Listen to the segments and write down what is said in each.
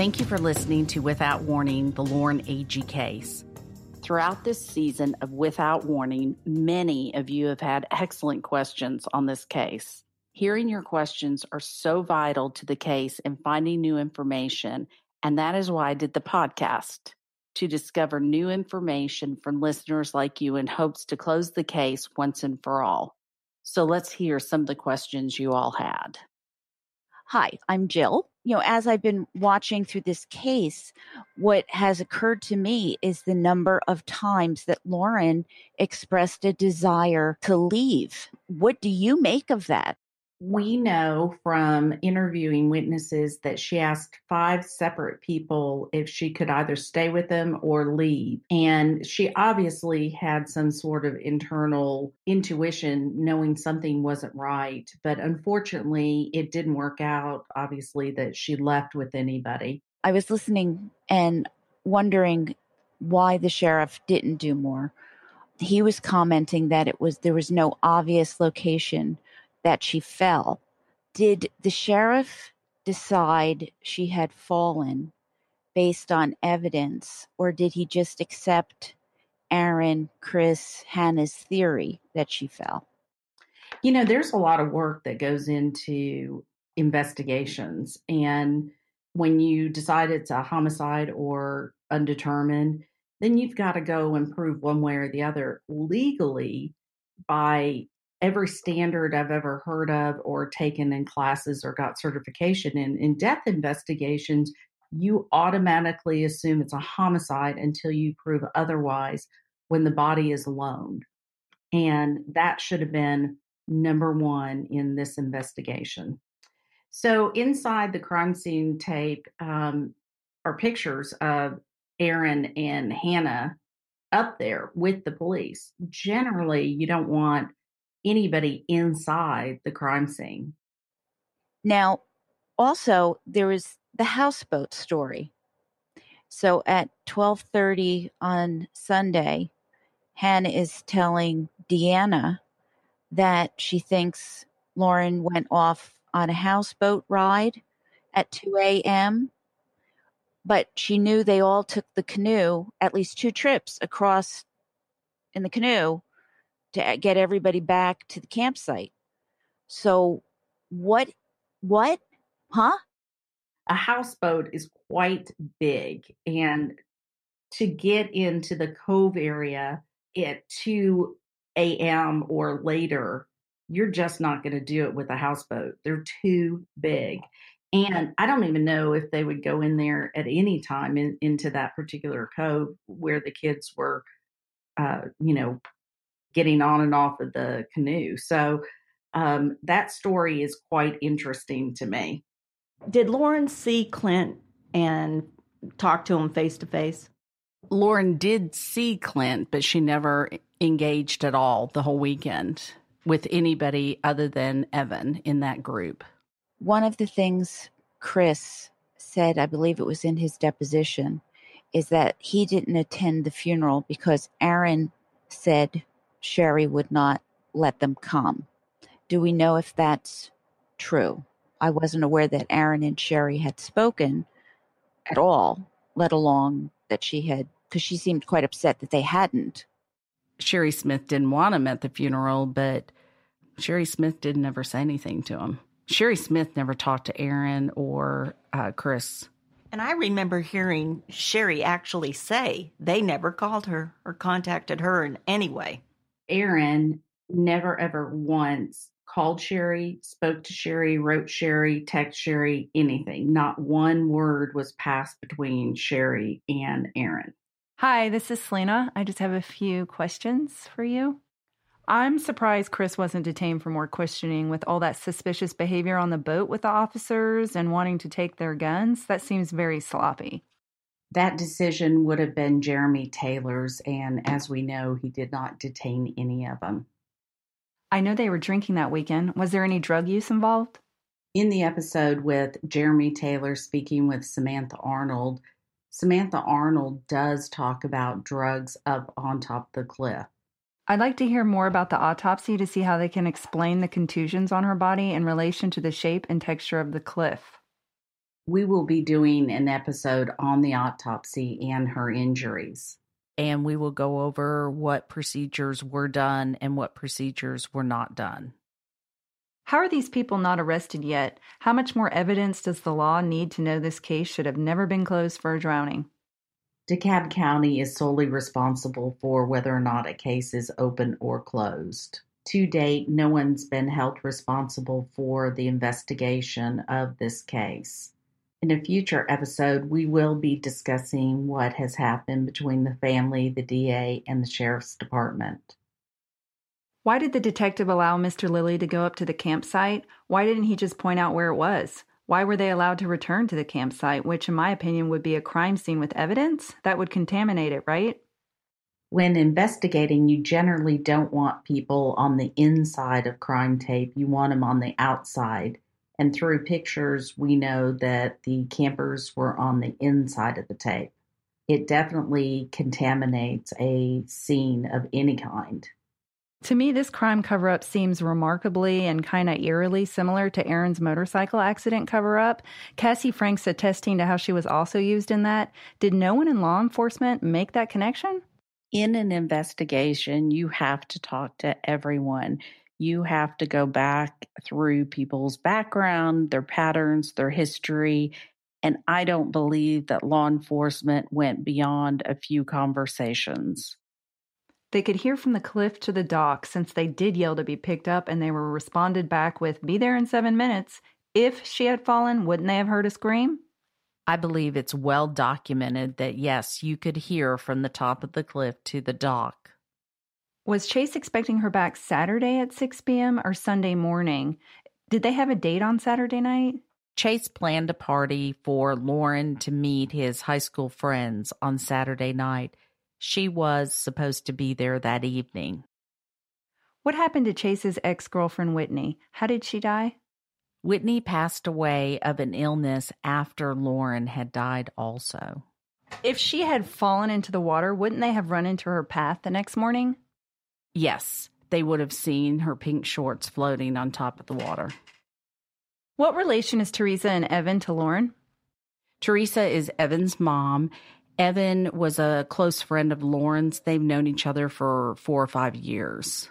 Thank you for listening to Without Warning, the Lauren Agee case. Throughout this season of Without Warning, many of you have had excellent questions on this case. Hearing your questions are so vital to the case and finding new information, and that is why I did the podcast to discover new information from listeners like you in hopes to close the case once and for all. So let's hear some of the questions you all had. Hi, I'm Jill. You know, as I've been watching through this case, what has occurred to me is the number of times that Lauren expressed a desire to leave. What do you make of that? We know from interviewing witnesses that she asked five separate people if she could either stay with them or leave. And she obviously had some sort of internal intuition knowing something wasn't right. But unfortunately, it didn't work out, obviously, that she left with anybody. I was listening and wondering why the sheriff didn't do more. He was commenting that it was there was no obvious location that she fell. Did the sheriff decide she had fallen based on evidence, or did he just accept Aaron, Chris, Hannah's theory that she fell? You know, there's a lot of work that goes into investigations. And when you decide it's a homicide or undetermined, then you've got to go and prove one way or the other legally by every standard I've ever heard of or taken in classes or got certification in. In death investigations, you automatically assume it's a homicide until you prove otherwise when the body is alone. And that should have been number one in this investigation. So, inside the crime scene tape um, are pictures of Aaron and Hannah up there with the police. Generally, you don't want anybody inside the crime scene. Now, also there is the houseboat story. So at 12:30 on Sunday, Hannah is telling Deanna that she thinks Lauren went off on a houseboat ride at 2 a.m. But she knew they all took the canoe, at least two trips across in the canoe to get everybody back to the campsite. So what what? Huh? A houseboat is quite big and to get into the cove area at 2 a.m. or later, you're just not going to do it with a houseboat. They're too big. And I don't even know if they would go in there at any time in, into that particular cove where the kids were, uh, you know, getting on and off of the canoe. So um, that story is quite interesting to me. Did Lauren see Clint and talk to him face to face? Lauren did see Clint, but she never engaged at all the whole weekend with anybody other than Evan in that group. One of the things Chris said, I believe it was in his deposition, is that he didn't attend the funeral because Aaron said Sherry would not let them come. Do we know if that's true? I wasn't aware that Aaron and Sherry had spoken at all, let alone that she had, because she seemed quite upset that they hadn't. Sherry Smith didn't want him at the funeral, but Sherry Smith didn't ever say anything to him. Sherry Smith never talked to Aaron or uh, Chris. And I remember hearing Sherry actually say they never called her or contacted her in any way. Aaron never ever once called Sherry, spoke to Sherry, wrote Sherry, text Sherry, anything. Not one word was passed between Sherry and Aaron. Hi, this is Selena. I just have a few questions for you. I'm surprised Chris wasn't detained for more questioning with all that suspicious behavior on the boat with the officers and wanting to take their guns. That seems very sloppy that decision would have been Jeremy Taylor's, and as we know, he did not detain any of them. I know they were drinking that weekend. Was there any drug use involved? In the episode with Jeremy Taylor speaking with Samantha Arnold, Samantha Arnold does talk about drugs up on top of the cliff. I'd like to hear more about the autopsy to see how they can explain the contusions on her body in relation to the shape and texture of the cliff We will be doing an episode on the autopsy and her injuries. And we will go over what procedures were done and what procedures were not done. How are these people not arrested yet? How much more evidence does the law need to know this case should have never been closed for a drowning? DeKalb County is solely responsible for whether or not a case is open or closed. To date, no one's been held responsible for the investigation of this case. In a future episode, we will be discussing what has happened between the family, the DA, and the Sheriff's Department. Why did the detective allow Mr. Lilly to go up to the campsite? Why didn't he just point out where it was? Why were they allowed to return to the campsite, which, in my opinion, would be a crime scene with evidence? That would contaminate it, right? When investigating, you generally don't want people on the inside of crime tape. You want them on the outside. And through pictures, we know that the campers were on the inside of the tape. It definitely contaminates a scene of any kind. To me, this crime cover up seems remarkably and kind of eerily similar to Aaron's motorcycle accident cover up. Cassie Franks attesting to how she was also used in that. Did no one in law enforcement make that connection? In an investigation, you have to talk to everyone. You have to go back through people's background, their patterns, their history. And I don't believe that law enforcement went beyond a few conversations. They could hear from the cliff to the dock since they did yell to be picked up and they were responded back with, Be there in seven minutes. If she had fallen, wouldn't they have heard a scream? I believe it's well documented that yes, you could hear from the top of the cliff to the dock. Was Chase expecting her back Saturday at 6 p.m. or Sunday morning? Did they have a date on Saturday night? Chase planned a party for Lauren to meet his high school friends on Saturday night she was supposed to be there that evening. What happened to Chase's ex girlfriend, Whitney? How did she die? Whitney passed away of an illness after Lauren had died, also. If she had fallen into the water, wouldn't they have run into her path the next morning? Yes, they would have seen her pink shorts floating on top of the water. What relation is Teresa and Evan to Lauren? Teresa is Evan's mom, Evan was a close friend of Lauren's. They've known each other for four or five years.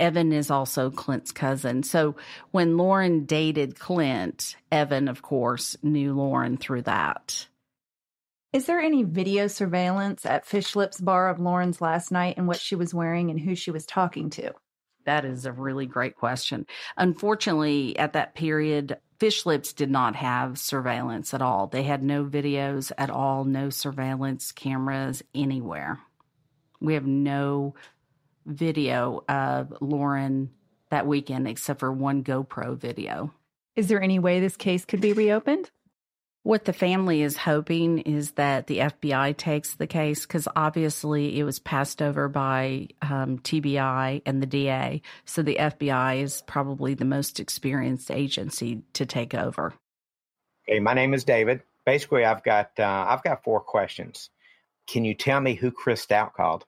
Evan is also Clint's cousin. So when Lauren dated Clint, Evan, of course, knew Lauren through that. Is there any video surveillance at Fish Lips Bar of Lauren's last night and what she was wearing and who she was talking to? That is a really great question. Unfortunately, at that period, Fish Lips did not have surveillance at all. They had no videos at all, no surveillance cameras anywhere. We have no video of Lauren that weekend except for one GoPro video. Is there any way this case could be reopened? What the family is hoping is that the FBI takes the case because obviously it was passed over by um, TBI and the DA. So the FBI is probably the most experienced agency to take over. Okay, my name is David. Basically, I've got uh, I've got four questions. Can you tell me who Chris Stout called?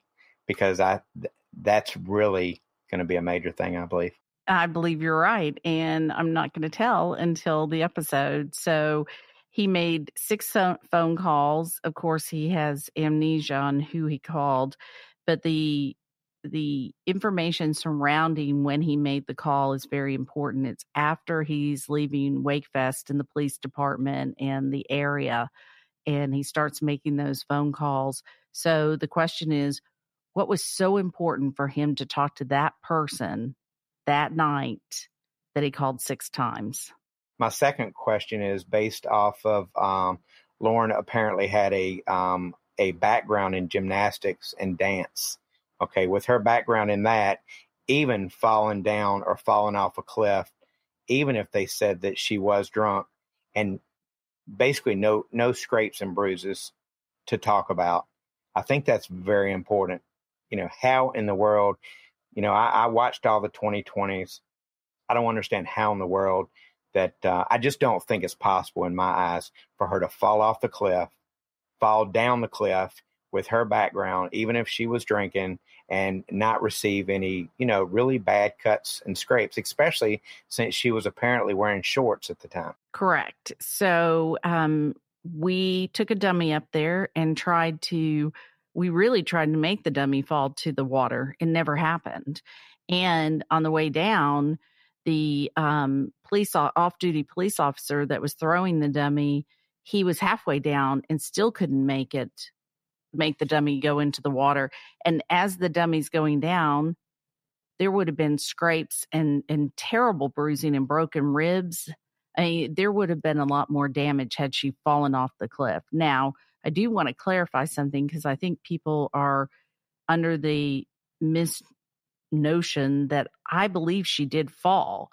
Because I th- that's really going to be a major thing, I believe. I believe you're right, and I'm not going to tell until the episode. So he made six phone calls. Of course, he has amnesia on who he called, but the the information surrounding when he made the call is very important. It's after he's leaving Wakefest and the police department and the area, and he starts making those phone calls. So the question is, what was so important for him to talk to that person that night that he called six times? My second question is based off of um, Lauren apparently had a um, a background in gymnastics and dance. Okay, with her background in that, even falling down or falling off a cliff, even if they said that she was drunk, and basically no no scrapes and bruises to talk about, I think that's very important. You know, how in the world, you know, I, I watched all the 2020s. I don't understand how in the world that uh, I just don't think it's possible in my eyes for her to fall off the cliff, fall down the cliff with her background, even if she was drinking, and not receive any, you know, really bad cuts and scrapes, especially since she was apparently wearing shorts at the time. Correct. So um, we took a dummy up there and tried to, we really tried to make the dummy fall to the water. It never happened. And on the way down, the um, police off duty police officer that was throwing the dummy, he was halfway down and still couldn't make it, make the dummy go into the water. And as the dummy's going down, there would have been scrapes and and terrible bruising and broken ribs. I mean, there would have been a lot more damage had she fallen off the cliff. Now, I do want to clarify something because I think people are under the mis notion that I believe she did fall.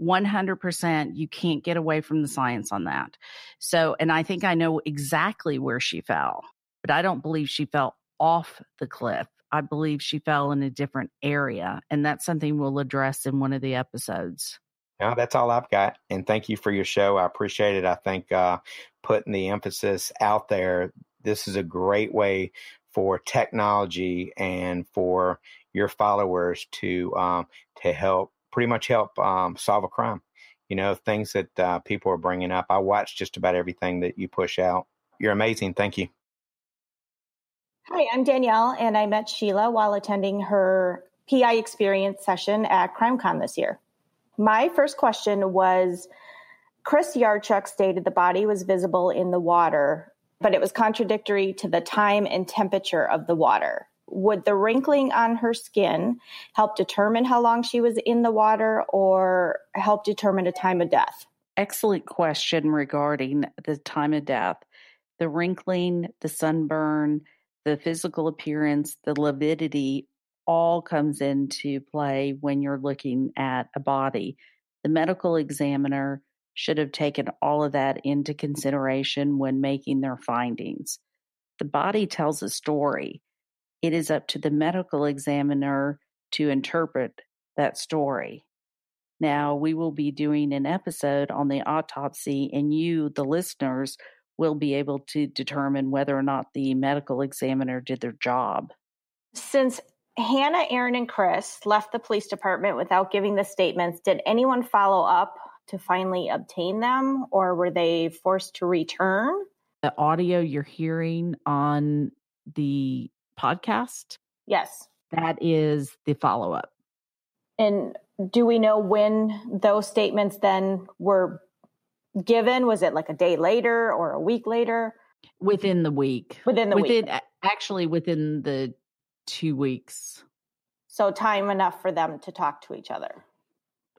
100% you can't get away from the science on that. So, and I think I know exactly where she fell, but I don't believe she fell off the cliff. I believe she fell in a different area. And that's something we'll address in one of the episodes. Yeah, that's all I've got. And thank you for your show. I appreciate it. I think uh, putting the emphasis out there, this is a great way for technology and for your followers to um, to help pretty much help um, solve a crime. You know, things that uh, people are bringing up. I watch just about everything that you push out. You're amazing. Thank you. Hi, I'm Danielle, and I met Sheila while attending her PI experience session at CrimeCon this year. My first question was Chris Yarchuk stated the body was visible in the water, but it was contradictory to the time and temperature of the water would the wrinkling on her skin help determine how long she was in the water or help determine a time of death? Excellent question regarding the time of death. The wrinkling, the sunburn, the physical appearance, the lividity all comes into play when you're looking at a body. The medical examiner should have taken all of that into consideration when making their findings. The body tells a story it is up to the medical examiner to interpret that story. Now, we will be doing an episode on the autopsy, and you, the listeners, will be able to determine whether or not the medical examiner did their job. Since Hannah, Aaron, and Chris left the police department without giving the statements, did anyone follow up to finally obtain them, or were they forced to return? The audio you're hearing on the podcast. Yes. That is the follow up. And do we know when those statements then were given? Was it like a day later or a week later? Within the week. Within the within, week. Actually, within the two weeks. So, time enough for them to talk to each other.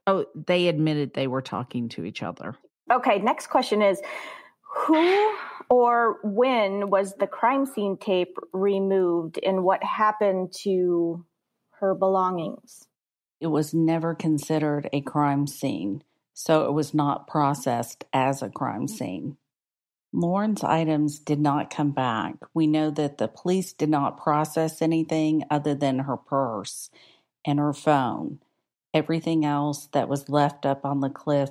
Oh, they admitted they were talking to each other. Okay, next question is who or when was the crime scene tape removed and what happened to her belongings? It was never considered a crime scene, so it was not processed as a crime mm. scene. Lauren's items did not come back. We know that the police did not process anything other than her purse and her phone. Everything else that was left up on the cliff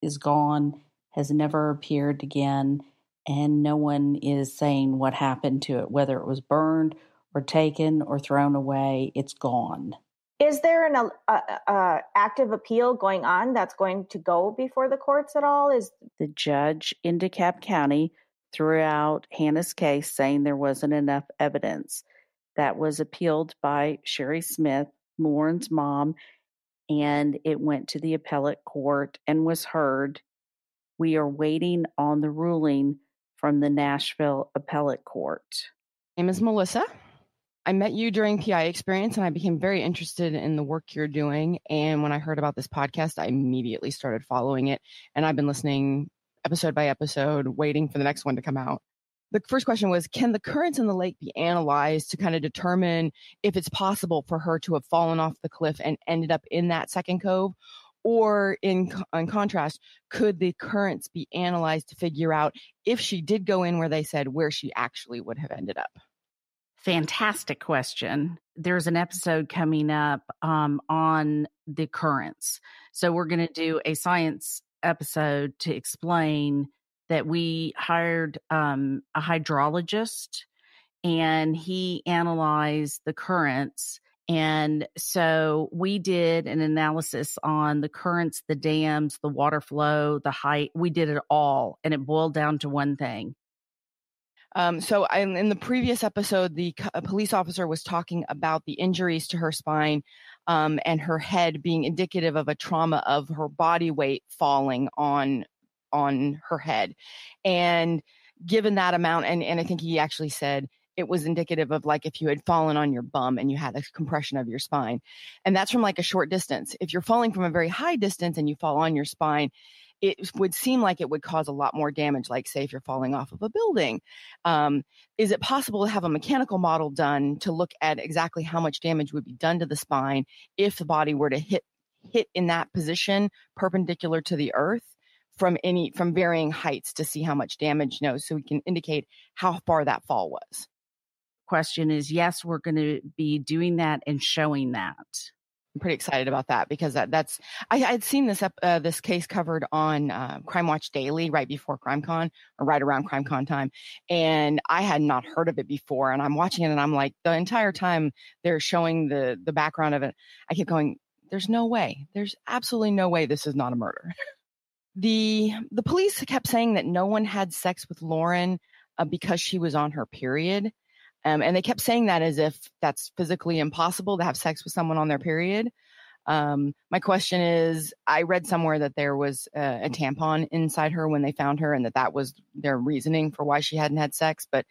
is gone has never appeared again, and no one is saying what happened to it, whether it was burned or taken or thrown away. It's gone. Is there an uh, uh, active appeal going on that's going to go before the courts at all? Is the judge in DeKalb County throughout Hannah's case, saying there wasn't enough evidence. That was appealed by Sherry Smith, Lauren's mom, and it went to the appellate court and was heard we are waiting on the ruling from the Nashville Appellate Court. My name is Melissa. I met you during PI experience and I became very interested in the work you're doing. And when I heard about this podcast, I immediately started following it. And I've been listening episode by episode, waiting for the next one to come out. The first question was Can the currents in the lake be analyzed to kind of determine if it's possible for her to have fallen off the cliff and ended up in that second cove? Or in, in contrast, could the currents be analyzed to figure out if she did go in where they said where she actually would have ended up? Fantastic question. There's an episode coming up um, on the currents. So we're going to do a science episode to explain that we hired um, a hydrologist and he analyzed the currents. And so we did an analysis on the currents, the dams, the water flow, the height. We did it all, and it boiled down to one thing. Um, so I, in the previous episode, the police officer was talking about the injuries to her spine um, and her head being indicative of a trauma of her body weight falling on on her head, and given that amount, and and I think he actually said it was indicative of like if you had fallen on your bum and you had a compression of your spine. And that's from like a short distance. If you're falling from a very high distance and you fall on your spine, it would seem like it would cause a lot more damage, like say if you're falling off of a building. Um, is it possible to have a mechanical model done to look at exactly how much damage would be done to the spine if the body were to hit hit in that position perpendicular to the earth? from any from varying heights to see how much damage you know so we can indicate how far that fall was question is yes, we're going to be doing that and showing that. I'm pretty excited about that because that, that's I had seen this uh, this case covered on uh, Crime Watch Daily right before CrimeCon or right around CrimeCon time, and I had not heard of it before. And I'm watching it, and I'm like, the entire time they're showing the the background of it, I keep going, "There's no way. There's absolutely no way this is not a murder." the The police kept saying that no one had sex with Lauren uh, because she was on her period. Um, and they kept saying that as if that's physically impossible to have sex with someone on their period. Um, my question is I read somewhere that there was a, a, tampon inside her when they found her and that that was their reasoning for why she hadn't had sex. But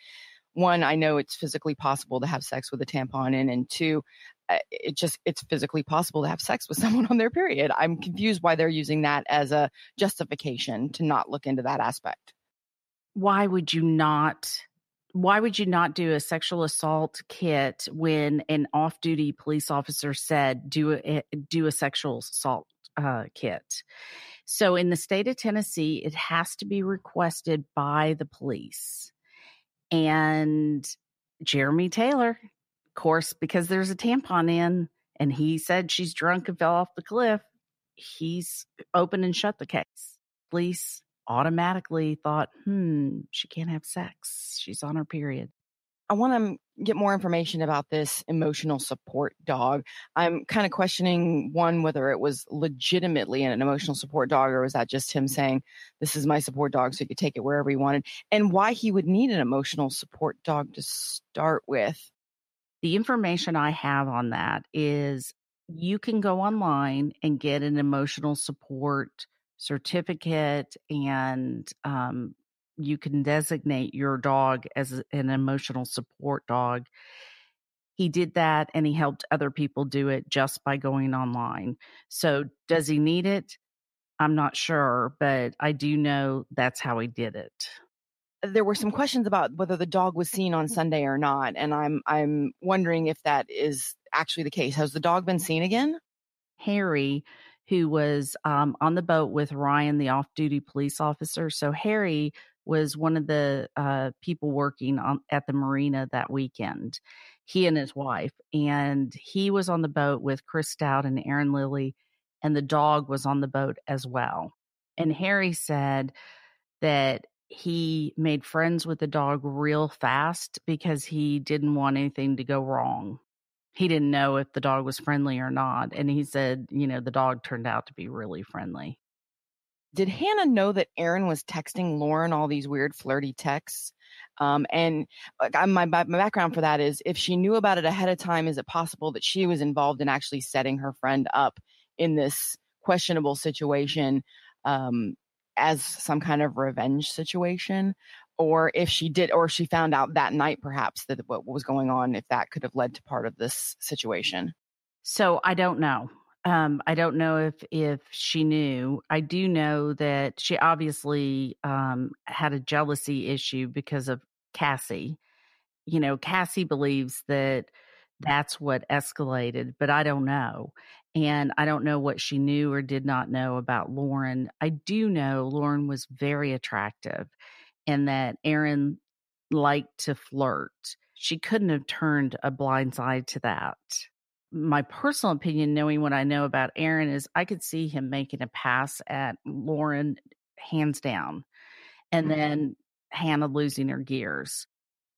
one, I know it's physically possible to have sex with a tampon in, and two, uh, it just it's physically possible to have sex with someone on their period. I'm confused why they're using that as a justification to not look into that aspect. Why would you not why would you not do a sexual assault kit when an off-duty police officer said do a eh, do a sexual assault uh, kit? So in the state of Tennessee, it has to be requested by the police. And Jeremy Taylor, of course, because there's a tampon in, and he said she's drunk and fell off the cliff. He's open and shut the case. Police automatically thought, hmm, she can't have sex. She's on her period. I want to get more information about this emotional support dog. I'm kind of questioning one, whether it was legitimately an emotional support dog or was that just him saying, This is my support dog, so you could take it wherever he wanted, and why he would need an emotional support dog to start with. The information I have on that is you can go online and get an emotional support certificate and um, you can designate your dog as an emotional support dog. He did that and he helped other people do it just by going online. So, does he need it? I'm not sure, but I do know that's how he did it. There were some questions about whether the dog was seen on Sunday or not, and I'm I'm wondering if that is actually the case. Has the dog been seen again? Harry who was um, on the boat with Ryan, the off duty police officer. So Harry was one of the uh, people working on, at the marina that weekend, he and his wife. And he was on the boat with Chris Stout and Aaron Lilly, and the dog was on the boat as well. And Harry said that he made friends with the dog real fast because he didn't want anything to go wrong he didn't know if the dog was friendly or not. And he said, you know, the dog turned out to be really friendly. Did Hannah know that Aaron was texting Lauren all these weird flirty texts? Um, and my, my background for that is if she knew about it ahead of time, is it possible that she was involved in actually setting her friend up in this questionable situation um, as some kind of revenge situation? Or if she did or she found out that night perhaps that what was going on if that could have led to part of this situation. So i don't know. Um, i don't know if if she knew. I do know that she obviously um, had a jealousy issue because of cassie. You know cassie believes that that's what escalated but i don't know. And i don't know what she knew or did not know about lauren. I do know lauren was very attractive and that Aaron liked to flirt. She couldn't have turned a blind side to that. My personal opinion, knowing what I know about Aaron, is I could see him making a pass at Lauren hands down and mm-hmm. then Hannah losing her gears.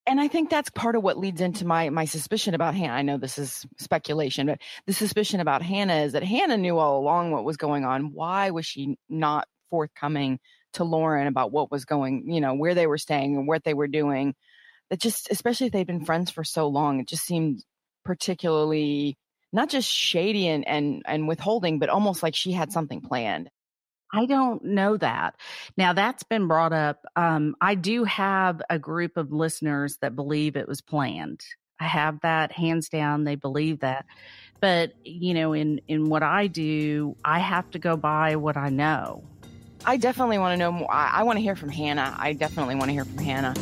and I think that's part of what leads into my my suspicion about Hannah. I know this is speculation, but the suspicion about Hannah is that Hannah knew all along what was going on. Why was she not forthcoming to Lauren about what was going, you know, where they were staying and what they were doing? That just, especially if they'd been friends for so long, it just seemed particularly not just shady and and and withholding, but almost like she had something planned. I don't know that. Now that's been brought up. Um, I do have a group of listeners that believe it was planned. I have that hands down. They believe that. But you know, in in what I do, I have to go by what I know. I definitely want to know more. I, want to hear from Hannah. I definitely want to hear from Hannah.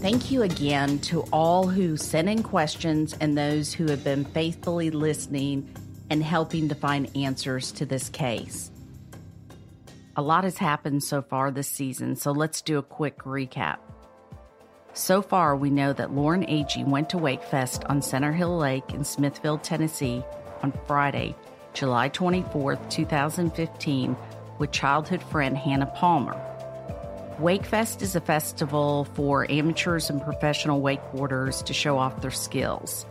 Thank you again to all who sent in questions and those who have been faithfully listening and helping to find answers to this case. A lot has happened so far this season, so let's do a quick recap. So far, we know that Lauren Agee went to Wakefest on Center Hill Lake in Smithville, Tennessee on Friday, July 24, 2015, with childhood friend Hannah Palmer. Wakefest is a festival for amateurs and professional wakeboarders to show off their skills.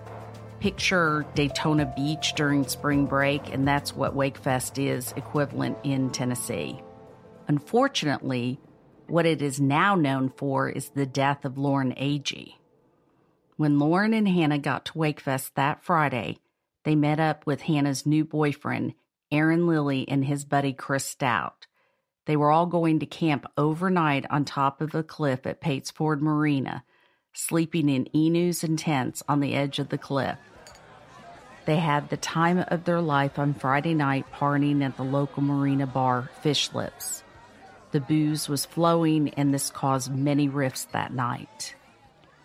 Picture Daytona Beach during spring break, and that's what Wakefest is equivalent in Tennessee. Unfortunately, what it is now known for is the death of Lauren Agee. When Lauren and Hannah got to Wakefest that Friday, they met up with Hannah's new boyfriend, Aaron Lilly, and his buddy Chris Stout. They were all going to camp overnight on top of a cliff at Pates Ford Marina, sleeping in ENOs and tents on the edge of the cliff. They had the time of their life on Friday night partying at the local marina bar, Fish Lips. The booze was flowing, and this caused many rifts that night.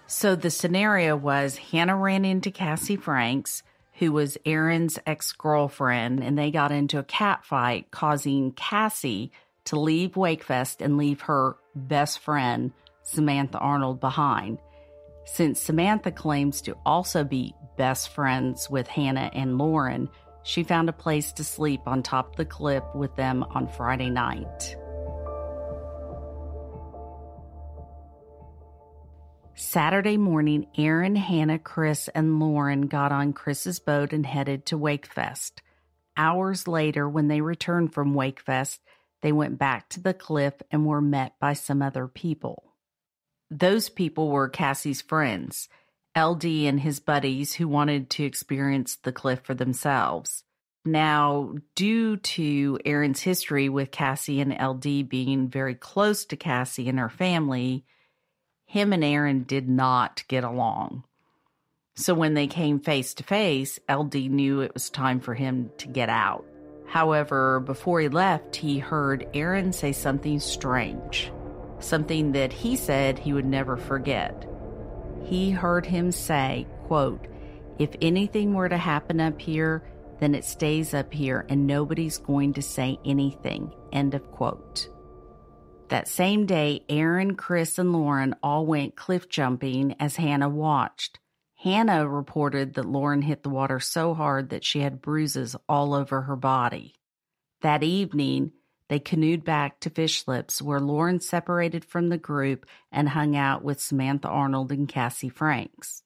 So the scenario was Hannah ran into Cassie Franks, who was Aaron's ex girlfriend, and they got into a cat fight, causing Cassie to leave Wakefest and leave her best friend, Samantha Arnold, behind. Since Samantha claims to also be best friends with Hannah and Lauren, she found a place to sleep on top of the cliff with them on Friday night. Saturday morning, Aaron, Hannah, Chris, and Lauren got on Chris's boat and headed to Wakefest. Hours later, when they returned from Wakefest, they went back to the cliff and were met by some other people. Those people were Cassie's friends, LD and his buddies who wanted to experience the cliff for themselves. Now, due to Aaron's history with Cassie and LD being very close to Cassie and her family, him and Aaron did not get along. So when they came face to face, LD knew it was time for him to get out. However, before he left, he heard Aaron say something strange, something that he said he would never forget. He heard him say, quote, if anything were to happen up here, then it stays up here and nobody's going to say anything. End of quote. That same day, Aaron, Chris, and Lauren all went cliff jumping as Hannah watched. Hannah reported that Lauren hit the water so hard that she had bruises all over her body. That evening, they canoed back to Fish Lips, where Lauren separated from the group and hung out with Samantha Arnold and Cassie Franks.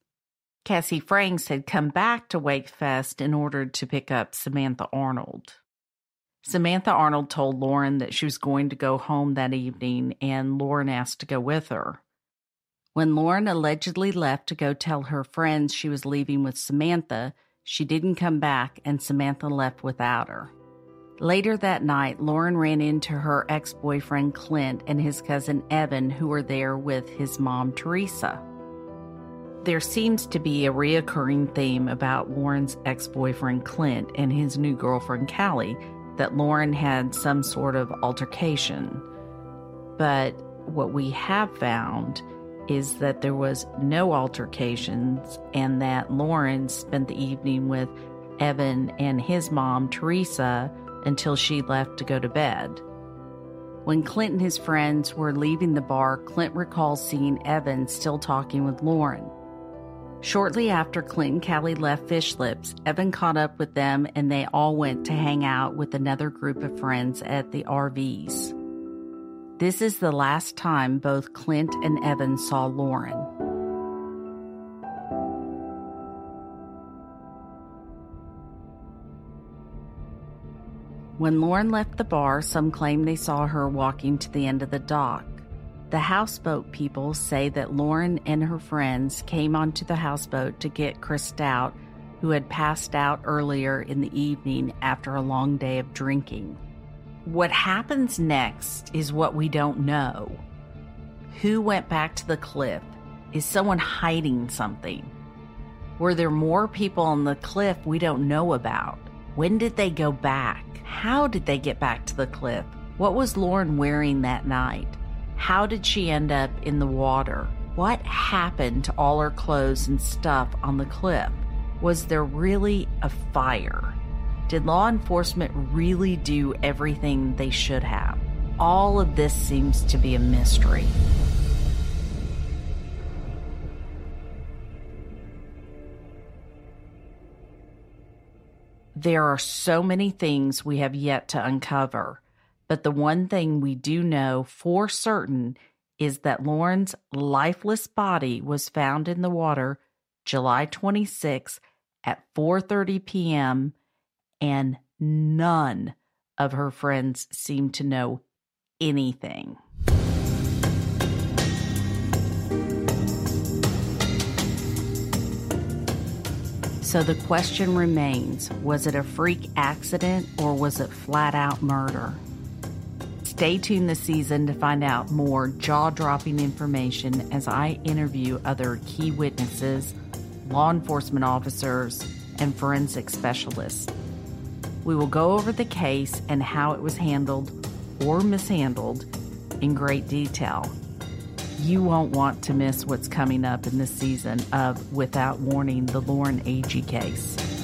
Cassie Franks had come back to Wakefest in order to pick up Samantha Arnold. Samantha Arnold told Lauren that she was going to go home that evening, and Lauren asked to go with her. When Lauren allegedly left to go tell her friends she was leaving with Samantha, she didn't come back and Samantha left without her. Later that night, Lauren ran into her ex boyfriend Clint and his cousin Evan, who were there with his mom Teresa. There seems to be a reoccurring theme about Lauren's ex boyfriend Clint and his new girlfriend Callie that Lauren had some sort of altercation. But what we have found is that there was no altercations and that Lauren spent the evening with Evan and his mom, Teresa, until she left to go to bed. When Clint and his friends were leaving the bar, Clint recalls seeing Evan still talking with Lauren. Shortly after Clint and Callie left Fish Lips, Evan caught up with them and they all went to hang out with another group of friends at the RVs. This is the last time both Clint and Evan saw Lauren. When Lauren left the bar, some claim they saw her walking to the end of the dock. The houseboat people say that Lauren and her friends came onto the houseboat to get Chris Stout, who had passed out earlier in the evening after a long day of drinking. What happens next is what we don't know. Who went back to the cliff? Is someone hiding something? Were there more people on the cliff we don't know about? When did they go back? How did they get back to the cliff? What was Lauren wearing that night? How did she end up in the water? What happened to all her clothes and stuff on the cliff? Was there really a fire? Did law enforcement really do everything they should have? All of this seems to be a mystery. There are so many things we have yet to uncover, but the one thing we do know for certain is that Lauren's lifeless body was found in the water July 26 at 4:30 p.m. and none of her friends seemed to know anything. So the question remains was it a freak accident or was it flat out murder? Stay tuned this season to find out more jaw dropping information as I interview other key witnesses, law enforcement officers, and forensic specialists. We will go over the case and how it was handled or mishandled in great detail. You won't want to miss what's coming up in this season of Without Warning, the Lauren Agee case.